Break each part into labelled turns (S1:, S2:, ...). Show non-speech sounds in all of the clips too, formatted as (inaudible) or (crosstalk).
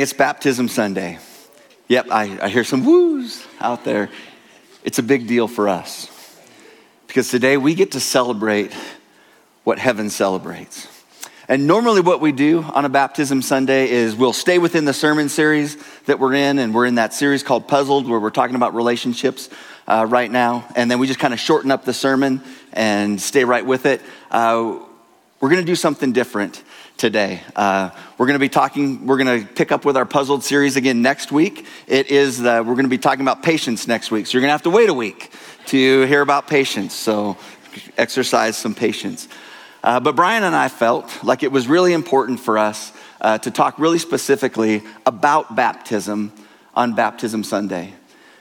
S1: It's Baptism Sunday. Yep, I, I hear some woos out there. It's a big deal for us because today we get to celebrate what heaven celebrates. And normally, what we do on a baptism Sunday is we'll stay within the sermon series that we're in, and we're in that series called Puzzled, where we're talking about relationships uh, right now. And then we just kind of shorten up the sermon and stay right with it. Uh, we're going to do something different today. Uh, we're going to be talking, we're going to pick up with our puzzled series again next week. It is, we're going to be talking about patience next week. So you're going to have to wait a week to hear about patience. So exercise some patience. Uh, but Brian and I felt like it was really important for us uh, to talk really specifically about baptism on Baptism Sunday.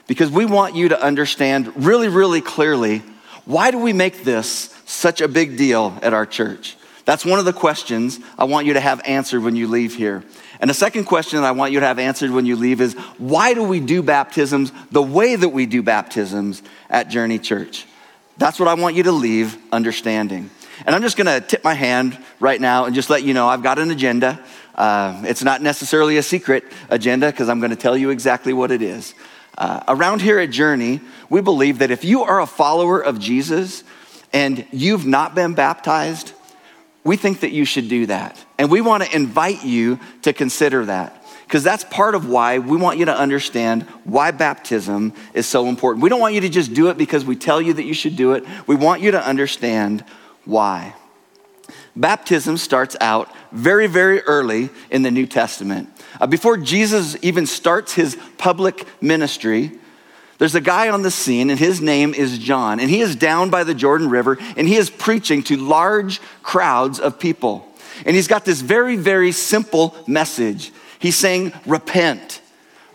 S1: Because we want you to understand really, really clearly why do we make this such a big deal at our church? That's one of the questions I want you to have answered when you leave here. And the second question that I want you to have answered when you leave is why do we do baptisms the way that we do baptisms at Journey Church? That's what I want you to leave understanding. And I'm just going to tip my hand right now and just let you know I've got an agenda. Uh, it's not necessarily a secret agenda because I'm going to tell you exactly what it is. Uh, around here at Journey, we believe that if you are a follower of Jesus and you've not been baptized, we think that you should do that. And we want to invite you to consider that because that's part of why we want you to understand why baptism is so important. We don't want you to just do it because we tell you that you should do it. We want you to understand why. Baptism starts out very, very early in the New Testament. Uh, before Jesus even starts his public ministry, there's a guy on the scene, and his name is John. And he is down by the Jordan River, and he is preaching to large crowds of people. And he's got this very, very simple message. He's saying, Repent,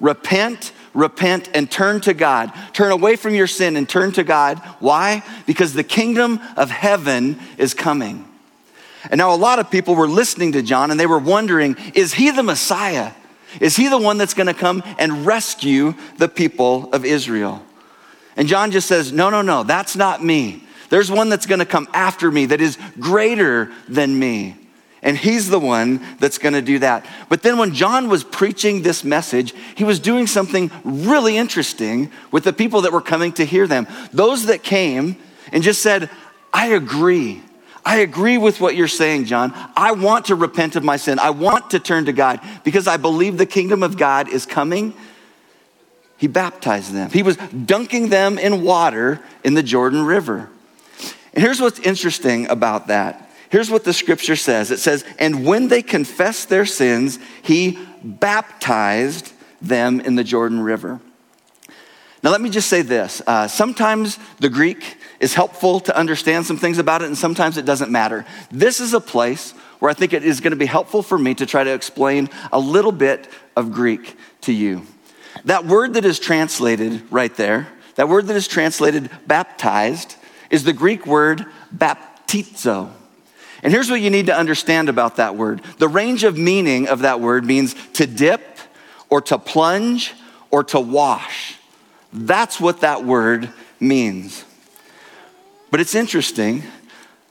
S1: repent, repent, and turn to God. Turn away from your sin and turn to God. Why? Because the kingdom of heaven is coming. And now a lot of people were listening to John and they were wondering, is he the Messiah? Is he the one that's going to come and rescue the people of Israel? And John just says, No, no, no, that's not me. There's one that's going to come after me that is greater than me. And he's the one that's going to do that. But then when John was preaching this message, he was doing something really interesting with the people that were coming to hear them. Those that came and just said, I agree. I agree with what you're saying, John. I want to repent of my sin. I want to turn to God because I believe the kingdom of God is coming. He baptized them, he was dunking them in water in the Jordan River. And here's what's interesting about that. Here's what the scripture says it says, And when they confessed their sins, he baptized them in the Jordan River. Now, let me just say this. Uh, sometimes the Greek is helpful to understand some things about it, and sometimes it doesn't matter. This is a place where I think it is going to be helpful for me to try to explain a little bit of Greek to you. That word that is translated right there, that word that is translated baptized, is the Greek word baptizo. And here's what you need to understand about that word the range of meaning of that word means to dip, or to plunge, or to wash. That's what that word means. But it's interesting.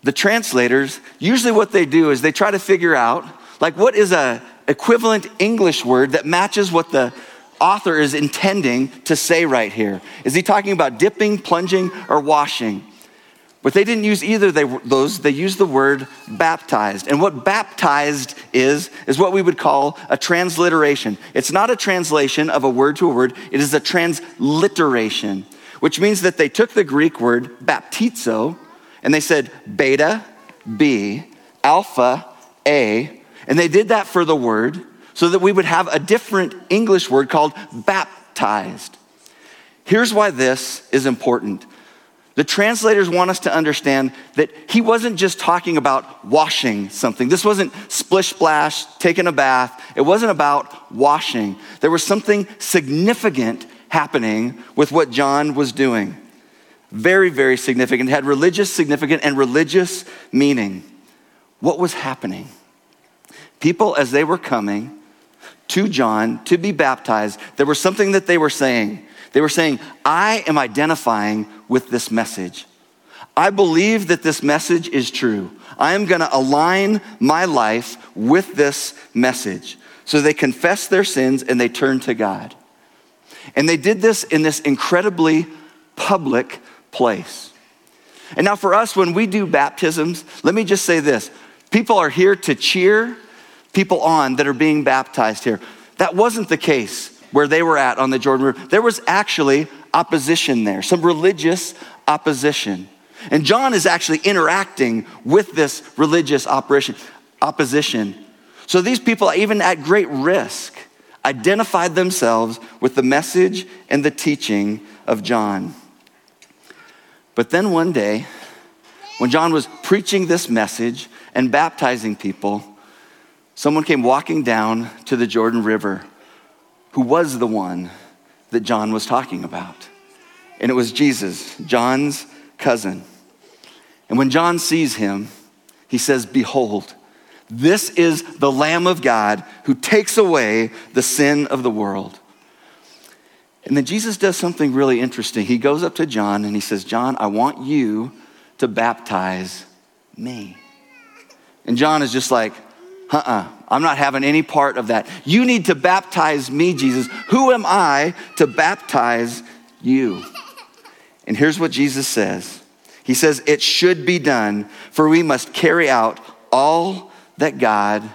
S1: The translators, usually what they do is they try to figure out, like, what is a equivalent English word that matches what the author is intending to say right here. Is he talking about dipping, plunging, or washing? But they didn't use either those. They used the word baptized. And what baptized is, is what we would call a transliteration. It's not a translation of a word to a word, it is a transliteration which means that they took the Greek word baptizo and they said beta, B, alpha, A, and they did that for the word so that we would have a different English word called baptized. Here's why this is important. The translators want us to understand that he wasn't just talking about washing something. This wasn't splish splash, taking a bath. It wasn't about washing. There was something significant happening with what John was doing. Very, very significant. It had religious significance and religious meaning. What was happening? People, as they were coming to John to be baptized, there was something that they were saying. They were saying, I am identifying with this message. I believe that this message is true. I am going to align my life with this message. So they confess their sins and they turn to God. And they did this in this incredibly public place. And now, for us, when we do baptisms, let me just say this people are here to cheer people on that are being baptized here. That wasn't the case where they were at on the Jordan River. There was actually opposition there, some religious opposition. And John is actually interacting with this religious opposition. So these people, are even at great risk, identified themselves with the message and the teaching of John. But then one day, when John was preaching this message and baptizing people, someone came walking down to the Jordan River who was the one that John was talking about. And it was Jesus, John's cousin. And when John sees him, he says, Behold, this is the Lamb of God who takes away the sin of the world. And then Jesus does something really interesting. He goes up to John and he says, John, I want you to baptize me. And John is just like, uh uh-uh, uh, i am not having any part of that. You need to baptize me, Jesus. Who am I to baptize you? And here's what Jesus says He says, It should be done, for we must carry out all that God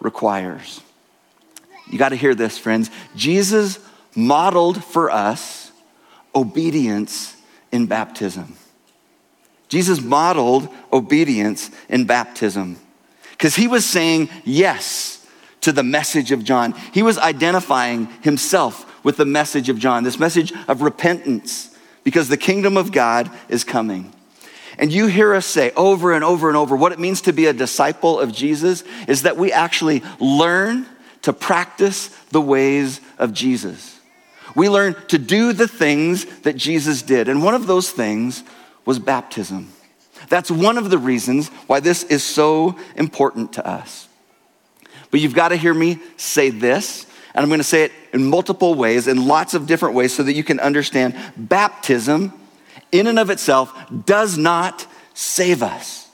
S1: requires. You got to hear this, friends. Jesus modeled for us obedience in baptism. Jesus modeled obedience in baptism because he was saying yes to the message of John. He was identifying himself with the message of John, this message of repentance, because the kingdom of God is coming. And you hear us say over and over and over what it means to be a disciple of Jesus is that we actually learn to practice the ways of Jesus. We learn to do the things that Jesus did. And one of those things was baptism. That's one of the reasons why this is so important to us. But you've got to hear me say this, and I'm going to say it in multiple ways, in lots of different ways, so that you can understand baptism in and of itself does not save us.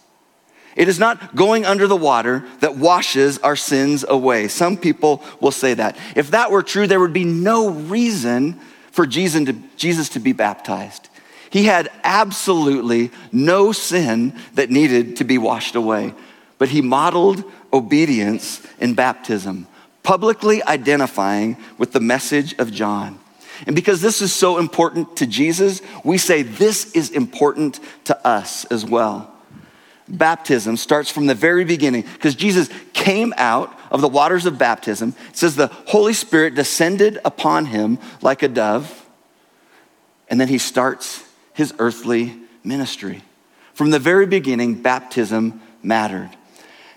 S1: It is not going under the water that washes our sins away. Some people will say that. If that were true, there would be no reason for Jesus to, Jesus to be baptized. He had absolutely no sin that needed to be washed away, but he modeled obedience in baptism, publicly identifying with the message of John. And because this is so important to Jesus, we say this is important to us as well. Baptism starts from the very beginning because Jesus came out of the waters of baptism. It says the Holy Spirit descended upon him like a dove, and then he starts his earthly ministry. From the very beginning, baptism mattered.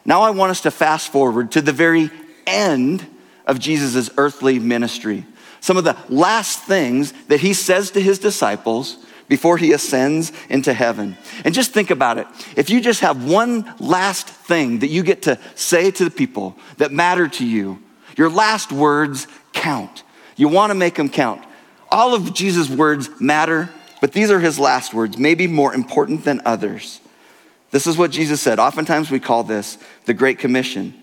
S1: Now I want us to fast forward to the very end of Jesus' earthly ministry. Some of the last things that he says to his disciples before he ascends into heaven. And just think about it. If you just have one last thing that you get to say to the people that matter to you, your last words count. You want to make them count. All of Jesus' words matter but these are his last words, maybe more important than others. This is what Jesus said. Oftentimes we call this the Great Commission.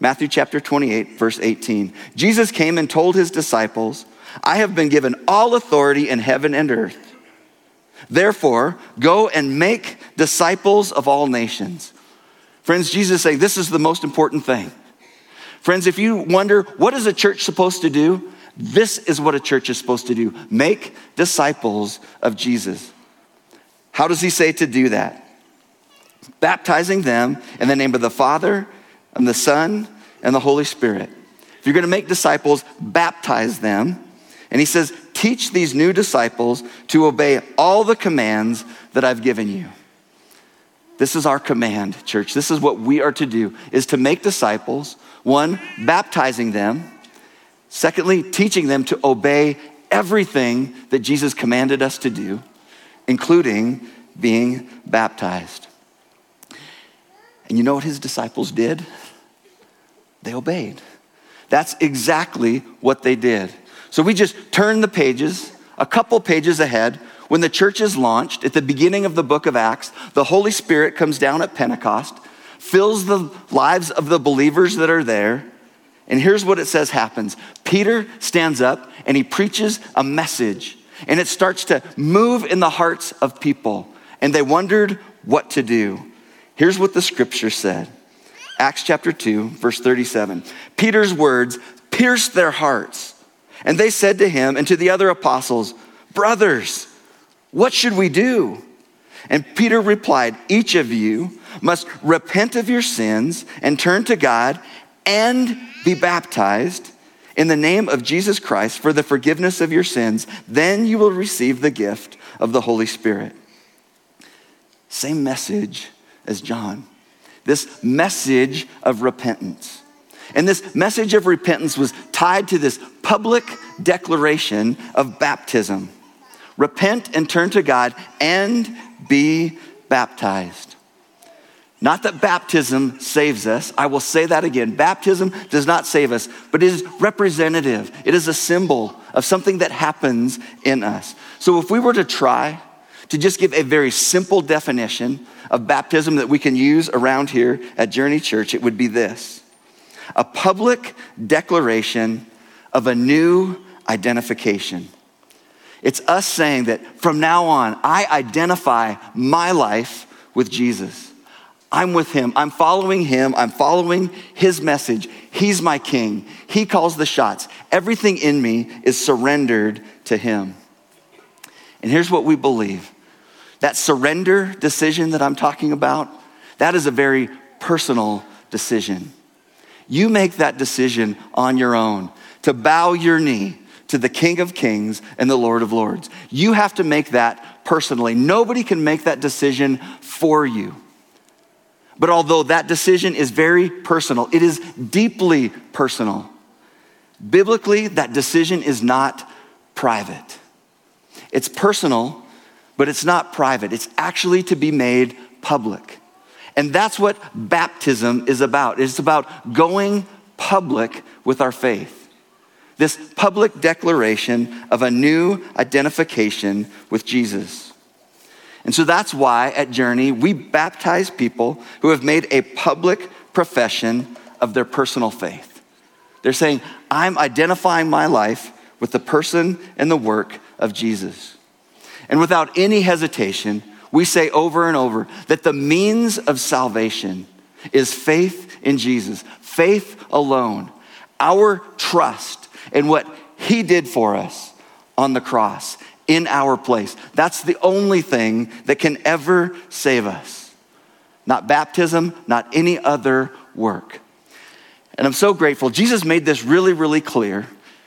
S1: Matthew chapter 28, verse 18. Jesus came and told his disciples, I have been given all authority in heaven and earth. Therefore, go and make disciples of all nations. Friends, Jesus saying this is the most important thing. Friends, if you wonder, what is a church supposed to do? This is what a church is supposed to do make disciples of Jesus. How does he say to do that? Baptizing them in the name of the Father and the Son and the Holy Spirit. If you're going to make disciples, baptize them. And he says, teach these new disciples to obey all the commands that I've given you. This is our command, church. This is what we are to do is to make disciples, one, baptizing them, Secondly, teaching them to obey everything that Jesus commanded us to do, including being baptized. And you know what his disciples did? They obeyed. That's exactly what they did. So we just turn the pages, a couple pages ahead. When the church is launched at the beginning of the book of Acts, the Holy Spirit comes down at Pentecost, fills the lives of the believers that are there, And here's what it says happens Peter stands up and he preaches a message, and it starts to move in the hearts of people. And they wondered what to do. Here's what the scripture said Acts chapter 2, verse 37. Peter's words pierced their hearts, and they said to him and to the other apostles, Brothers, what should we do? And Peter replied, Each of you must repent of your sins and turn to God and be baptized in the name of Jesus Christ for the forgiveness of your sins. Then you will receive the gift of the Holy Spirit. Same message as John. This message of repentance. And this message of repentance was tied to this public declaration of baptism. Repent and turn to God and be baptized. Not that baptism saves us. I will say that again. Baptism does not save us, but it is representative. It is a symbol of something that happens in us. So if we were to try to just give a very simple definition of baptism that we can use around here at Journey Church, it would be this a public declaration of a new identification. It's us saying that from now on, I identify my life with Jesus. I'm with him. I'm following him. I'm following his message. He's my king. He calls the shots. Everything in me is surrendered to him. And here's what we believe that surrender decision that I'm talking about, that is a very personal decision. You make that decision on your own to bow your knee to the King of Kings and the Lord of Lords. You have to make that personally. Nobody can make that decision for you. But although that decision is very personal, it is deeply personal. Biblically, that decision is not private. It's personal but it's not private. It's actually to be made public. And that's what baptism is about. It's about going public with our faith. This public declaration of a new identification with Jesus. And so that's why at Journey we baptize people who have made a public profession of their personal faith. They're saying, I'm identifying my life with the person and the work of Jesus. And without any hesitation, we say over and over that the means of salvation is faith in Jesus, faith alone, our trust in what He did for us on the cross in our place. That's the only thing that can ever save us. Not baptism, not any other work. And I'm so grateful. Jesus made this really, really clear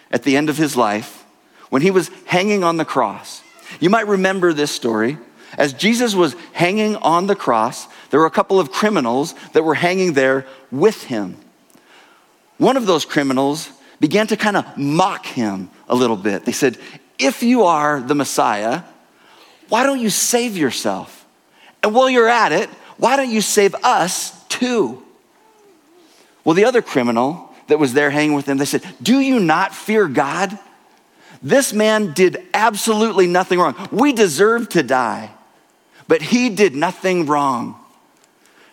S1: at the end of his life when he was hanging on the cross. You might remember this story. As Jesus was hanging on the cross, there were a couple of criminals that were hanging there with him. One of those criminals began to kind of mock him a little bit. They said, If you are the Messiah, why don't you save yourself? And while you're at it, why don't you save us too? Well, the other criminal that was there hanging with him, they said, Do you not fear God? This man did absolutely nothing wrong. We deserve to die, but he did nothing wrong.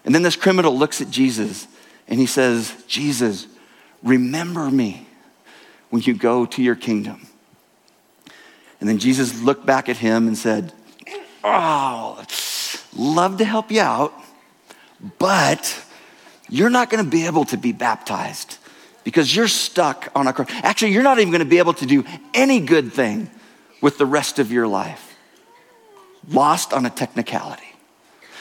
S1: And then this criminal looks at Jesus and he says, Jesus, remember me when you go to your kingdom. And then Jesus looked back at him and said, Oh, love to help you out, but you're not going to be able to be baptized because you're stuck on a cross. Actually, you're not even going to be able to do any good thing with the rest of your life. Lost on a technicality.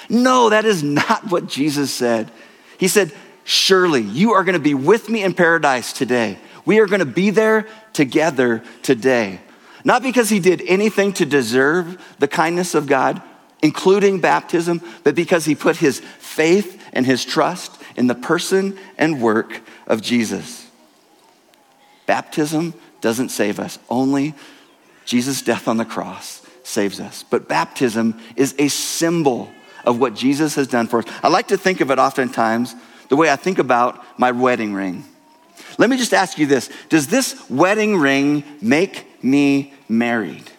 S1: No, that is not what Jesus said. He said, Surely you are going to be with me in paradise today. We are going to be there together today. Not because he did anything to deserve the kindness of God, including baptism, but because he put his faith and his trust in the person and work of Jesus. Baptism doesn't save us, only Jesus' death on the cross saves us. But baptism is a symbol of what Jesus has done for us. I like to think of it oftentimes the way I think about my wedding ring. Let me just ask you this Does this wedding ring make me married?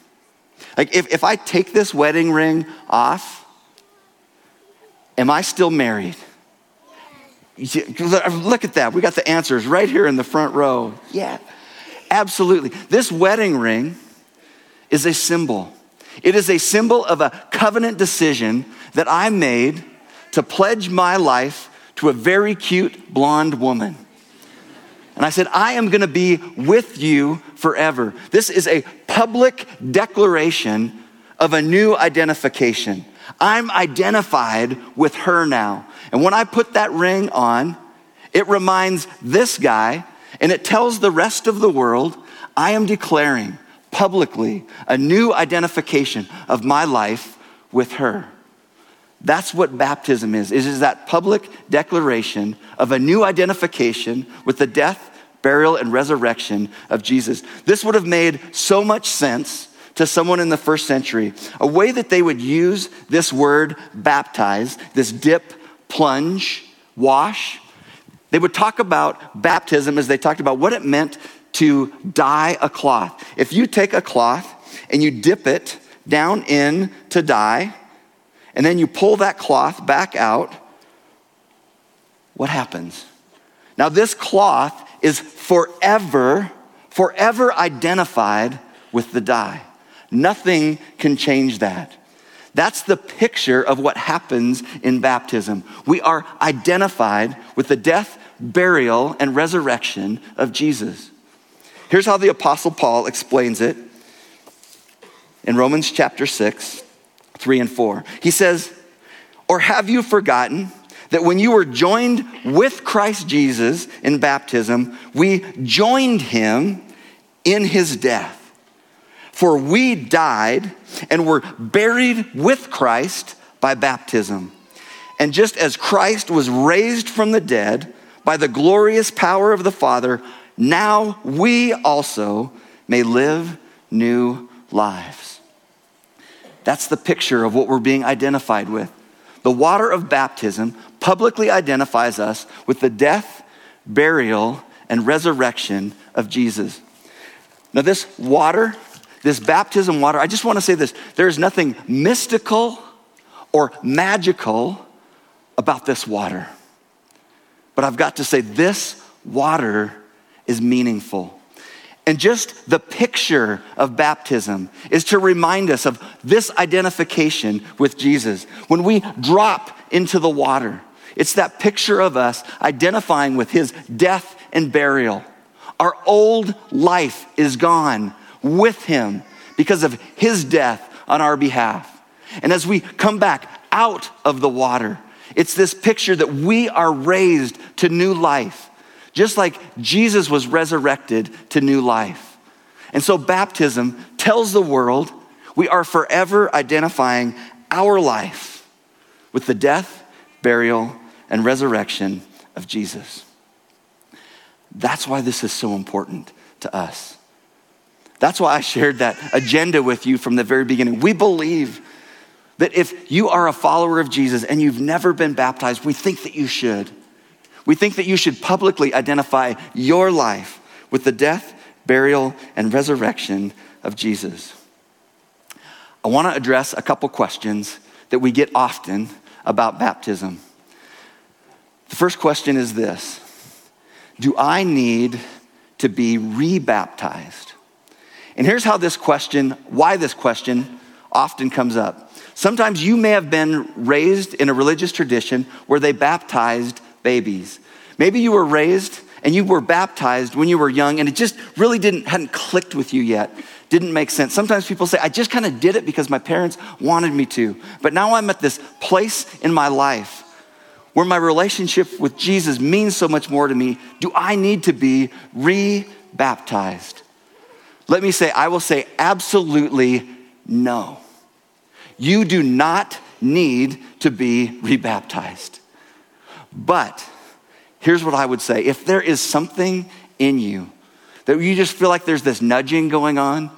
S1: Like, if, if I take this wedding ring off, am I still married? Uh, look at that. We got the answers right here in the front row. Yeah, absolutely. This wedding ring is a symbol. It is a symbol of a covenant decision that I made to pledge my life to a very cute blonde woman. And I said, I am going to be with you forever. This is a public declaration of a new identification. I'm identified with her now. And when I put that ring on, it reminds this guy and it tells the rest of the world I am declaring publicly a new identification of my life with her. That's what baptism is. It is that public declaration of a new identification with the death, burial, and resurrection of Jesus. This would have made so much sense to someone in the first century. A way that they would use this word baptize, this dip, plunge, wash, they would talk about baptism as they talked about what it meant to dye a cloth. If you take a cloth and you dip it down in to dye, and then you pull that cloth back out, what happens? Now, this cloth is forever, forever identified with the dye. Nothing can change that. That's the picture of what happens in baptism. We are identified with the death, burial, and resurrection of Jesus. Here's how the Apostle Paul explains it in Romans chapter 6, 3 and 4. He says, Or have you forgotten that when you were joined with Christ Jesus in baptism, we joined him in his death? For we died and were buried with Christ by baptism. And just as Christ was raised from the dead by the glorious power of the Father, now we also may live new lives. That's the picture of what we're being identified with. The water of baptism publicly identifies us with the death, burial, and resurrection of Jesus. Now, this water, this baptism water, I just want to say this there is nothing mystical or magical about this water. But I've got to say, this water is meaningful. And just the picture of baptism is to remind us of this identification with Jesus. When we drop into the water, it's that picture of us identifying with his death and burial. Our old life is gone with him because of his death on our behalf. And as we come back out of the water, it's this picture that we are raised to new life just like Jesus was resurrected to new life. And so baptism tells the world we are forever identifying our life with the death, burial, and resurrection of Jesus. That's why this is so important to us. That's why I shared that agenda with you from the very beginning. We believe that if you are a follower of Jesus and you've never been baptized, we think that you should. We think that you should publicly identify your life with the death, burial, and resurrection of Jesus. I want to address a couple questions that we get often about baptism. The first question is this Do I need to be rebaptized? And here's how this question, why this question often comes up. Sometimes you may have been raised in a religious tradition where they baptized babies. Maybe you were raised and you were baptized when you were young and it just really didn't hadn't clicked with you yet. Didn't make sense. Sometimes people say, I just kind of did it because my parents wanted me to. But now I'm at this place in my life where my relationship with Jesus means so much more to me. Do I need to be re-baptized? Let me say, I will say absolutely no. You do not need to be rebaptized. But here's what I would say if there is something in you that you just feel like there's this nudging going on,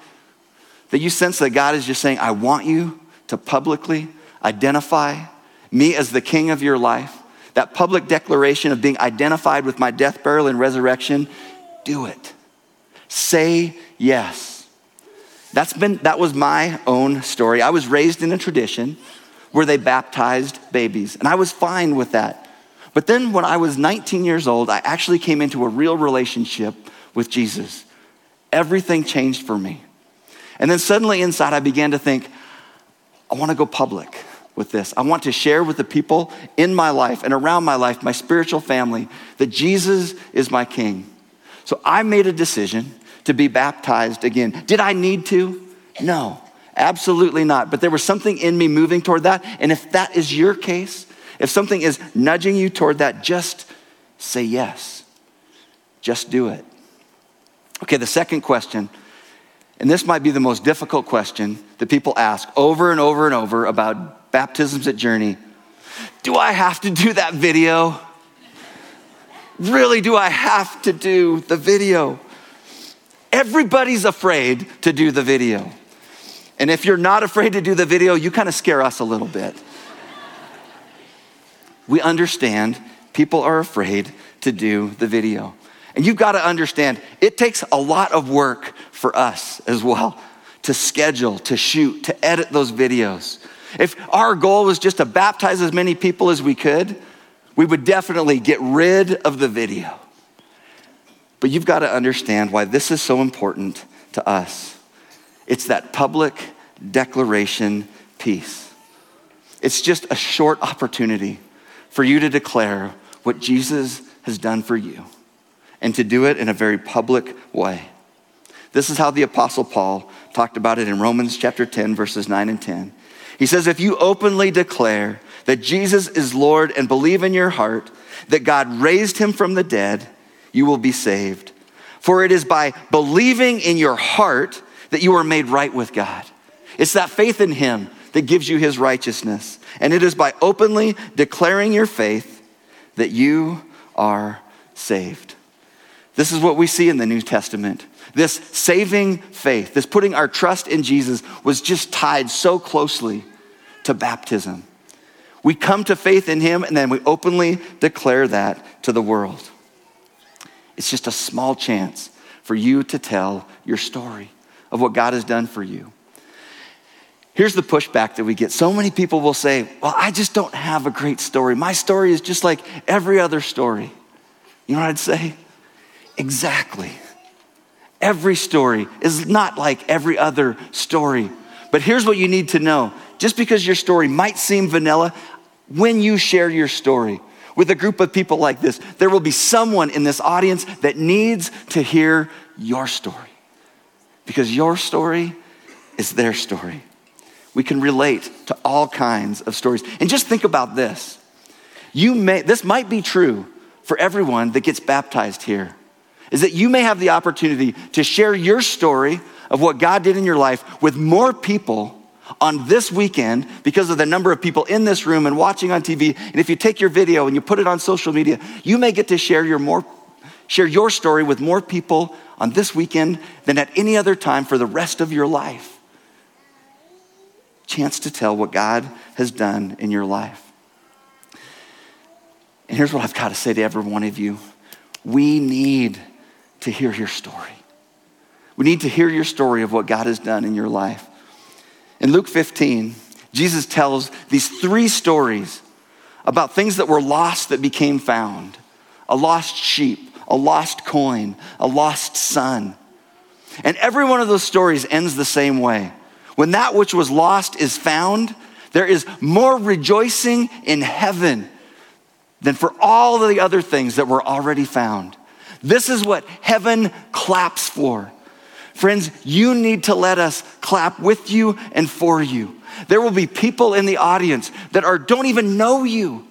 S1: that you sense that God is just saying, I want you to publicly identify me as the king of your life, that public declaration of being identified with my death, burial, and resurrection, do it. Say yes. That's been, that was my own story. I was raised in a tradition where they baptized babies, and I was fine with that. But then when I was 19 years old, I actually came into a real relationship with Jesus. Everything changed for me. And then suddenly inside, I began to think, I want to go public with this. I want to share with the people in my life and around my life, my spiritual family, that Jesus is my king. So I made a decision to be baptized again. Did I need to? No, absolutely not. But there was something in me moving toward that. And if that is your case, if something is nudging you toward that, just say yes. Just do it. Okay, the second question, and this might be the most difficult question that people ask over and over and over about baptisms at Journey. Do I have to do that video? Really, do I have to do the video? Everybody's afraid to do the video. And if you're not afraid to do the video, you kind of scare us a little bit. we understand people are afraid to do the video. And you've got to understand, it takes a lot of work for us as well to schedule, to shoot, to edit those videos. If our goal was just to baptize as many people as we could, we would definitely get rid of the video. But you've got to understand why this is so important to us. It's that public declaration piece. It's just a short opportunity for you to declare what Jesus has done for you and to do it in a very public way. This is how the Apostle Paul talked about it in Romans chapter 10, verses 9 and 10. He says, If you openly declare that Jesus is Lord and believe in your heart that God raised him from the dead, you will be saved. For it is by believing in your heart that you are made right with God. It's that faith in him that gives you his righteousness. And it is by openly declaring your faith that you are saved. This is what we see in the New Testament. This saving faith, this putting our trust in Jesus, was just tied so closely to baptism. We come to faith in Him and then we openly declare that to the world. It's just a small chance for you to tell your story of what God has done for you. Here's the pushback that we get. So many people will say, Well, I just don't have a great story. My story is just like every other story. You know what I'd say? Exactly. Every story is not like every other story. But here's what you need to know just because your story might seem vanilla, when you share your story with a group of people like this, there will be someone in this audience that needs to hear your story because your story is their story. We can relate to all kinds of stories. And just think about this. You may, this might be true for everyone that gets baptized here is that you may have the opportunity to share your story of what God did in your life with more people on this weekend because of the number of people in this room and watching on TV. And if you take your video and you put it on social media, you may get to share your more share your story with more people on this weekend than at any other time for the rest of your life. Chance to tell what God has done in your life. And here's what I've got to say to every one of you. We need to hear your story. We need to hear your story of what God has done in your life. In Luke 15, Jesus tells these three stories about things that were lost that became found a lost sheep, a lost coin, a lost son. And every one of those stories ends the same way. When that which was lost is found, there is more rejoicing in heaven than for all the other things that were already found. This is what heaven claps for. Friends, you need to let us clap with you and for you. There will be people in the audience that are don't even know you.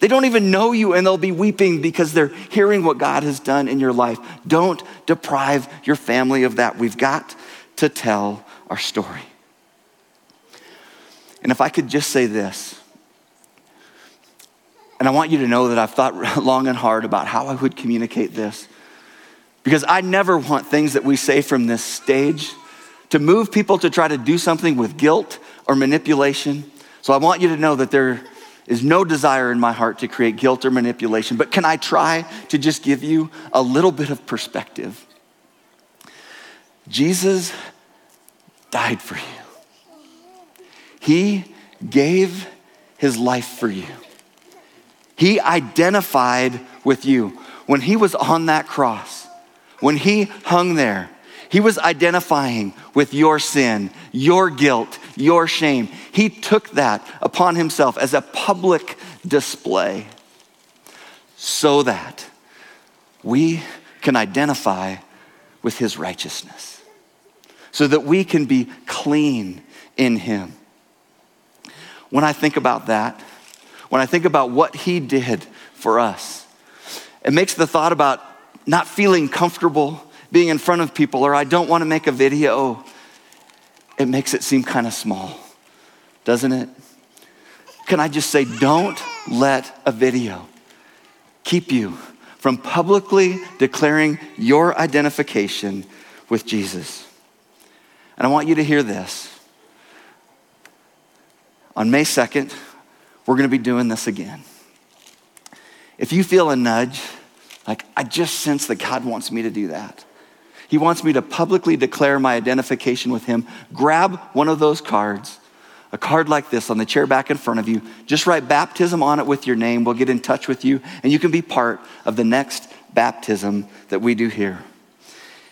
S1: They don't even know you and they'll be weeping because they're hearing what God has done in your life. Don't deprive your family of that. We've got to tell our story. And if I could just say this, and I want you to know that I've thought (laughs) long and hard about how I would communicate this. Because I never want things that we say from this stage to move people to try to do something with guilt or manipulation. So I want you to know that there is no desire in my heart to create guilt or manipulation. But can I try to just give you a little bit of perspective? Jesus died for you, He gave His life for you. He identified with you. When he was on that cross, when he hung there, he was identifying with your sin, your guilt, your shame. He took that upon himself as a public display so that we can identify with his righteousness, so that we can be clean in him. When I think about that, when I think about what he did for us, it makes the thought about not feeling comfortable being in front of people or I don't want to make a video, it makes it seem kind of small, doesn't it? Can I just say, don't let a video keep you from publicly declaring your identification with Jesus. And I want you to hear this. On May 2nd, we're going to be doing this again. If you feel a nudge, like I just sense that God wants me to do that. He wants me to publicly declare my identification with Him. Grab one of those cards a card like this on the chair back in front of you. Just write baptism on it with your name. We'll get in touch with you, and you can be part of the next baptism that we do here.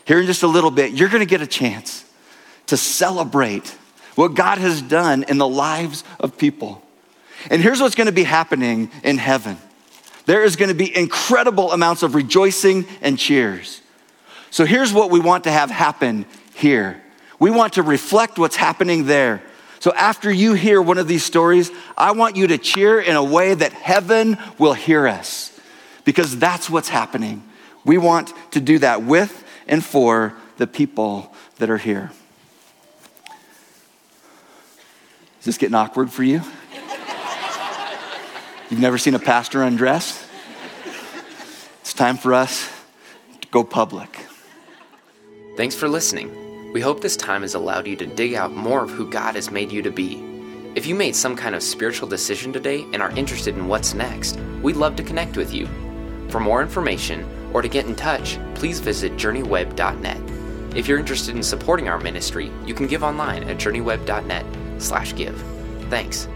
S1: Here in just a little bit, you're going to get a chance to celebrate what God has done in the lives of people. And here's what's going to be happening in heaven there is going to be incredible amounts of rejoicing and cheers. So here's what we want to have happen here we want to reflect what's happening there so after you hear one of these stories, I want you to cheer in a way that heaven will hear us because that's what's happening. We want to do that with and for the people that are here. Is this getting awkward for you? You've never seen a pastor undress? It's time for us to go public.
S2: Thanks for listening. We hope this time has allowed you to dig out more of who God has made you to be. If you made some kind of spiritual decision today and are interested in what's next, we'd love to connect with you. For more information or to get in touch, please visit journeyweb.net. If you're interested in supporting our ministry, you can give online at journeyweb.net/give. Thanks.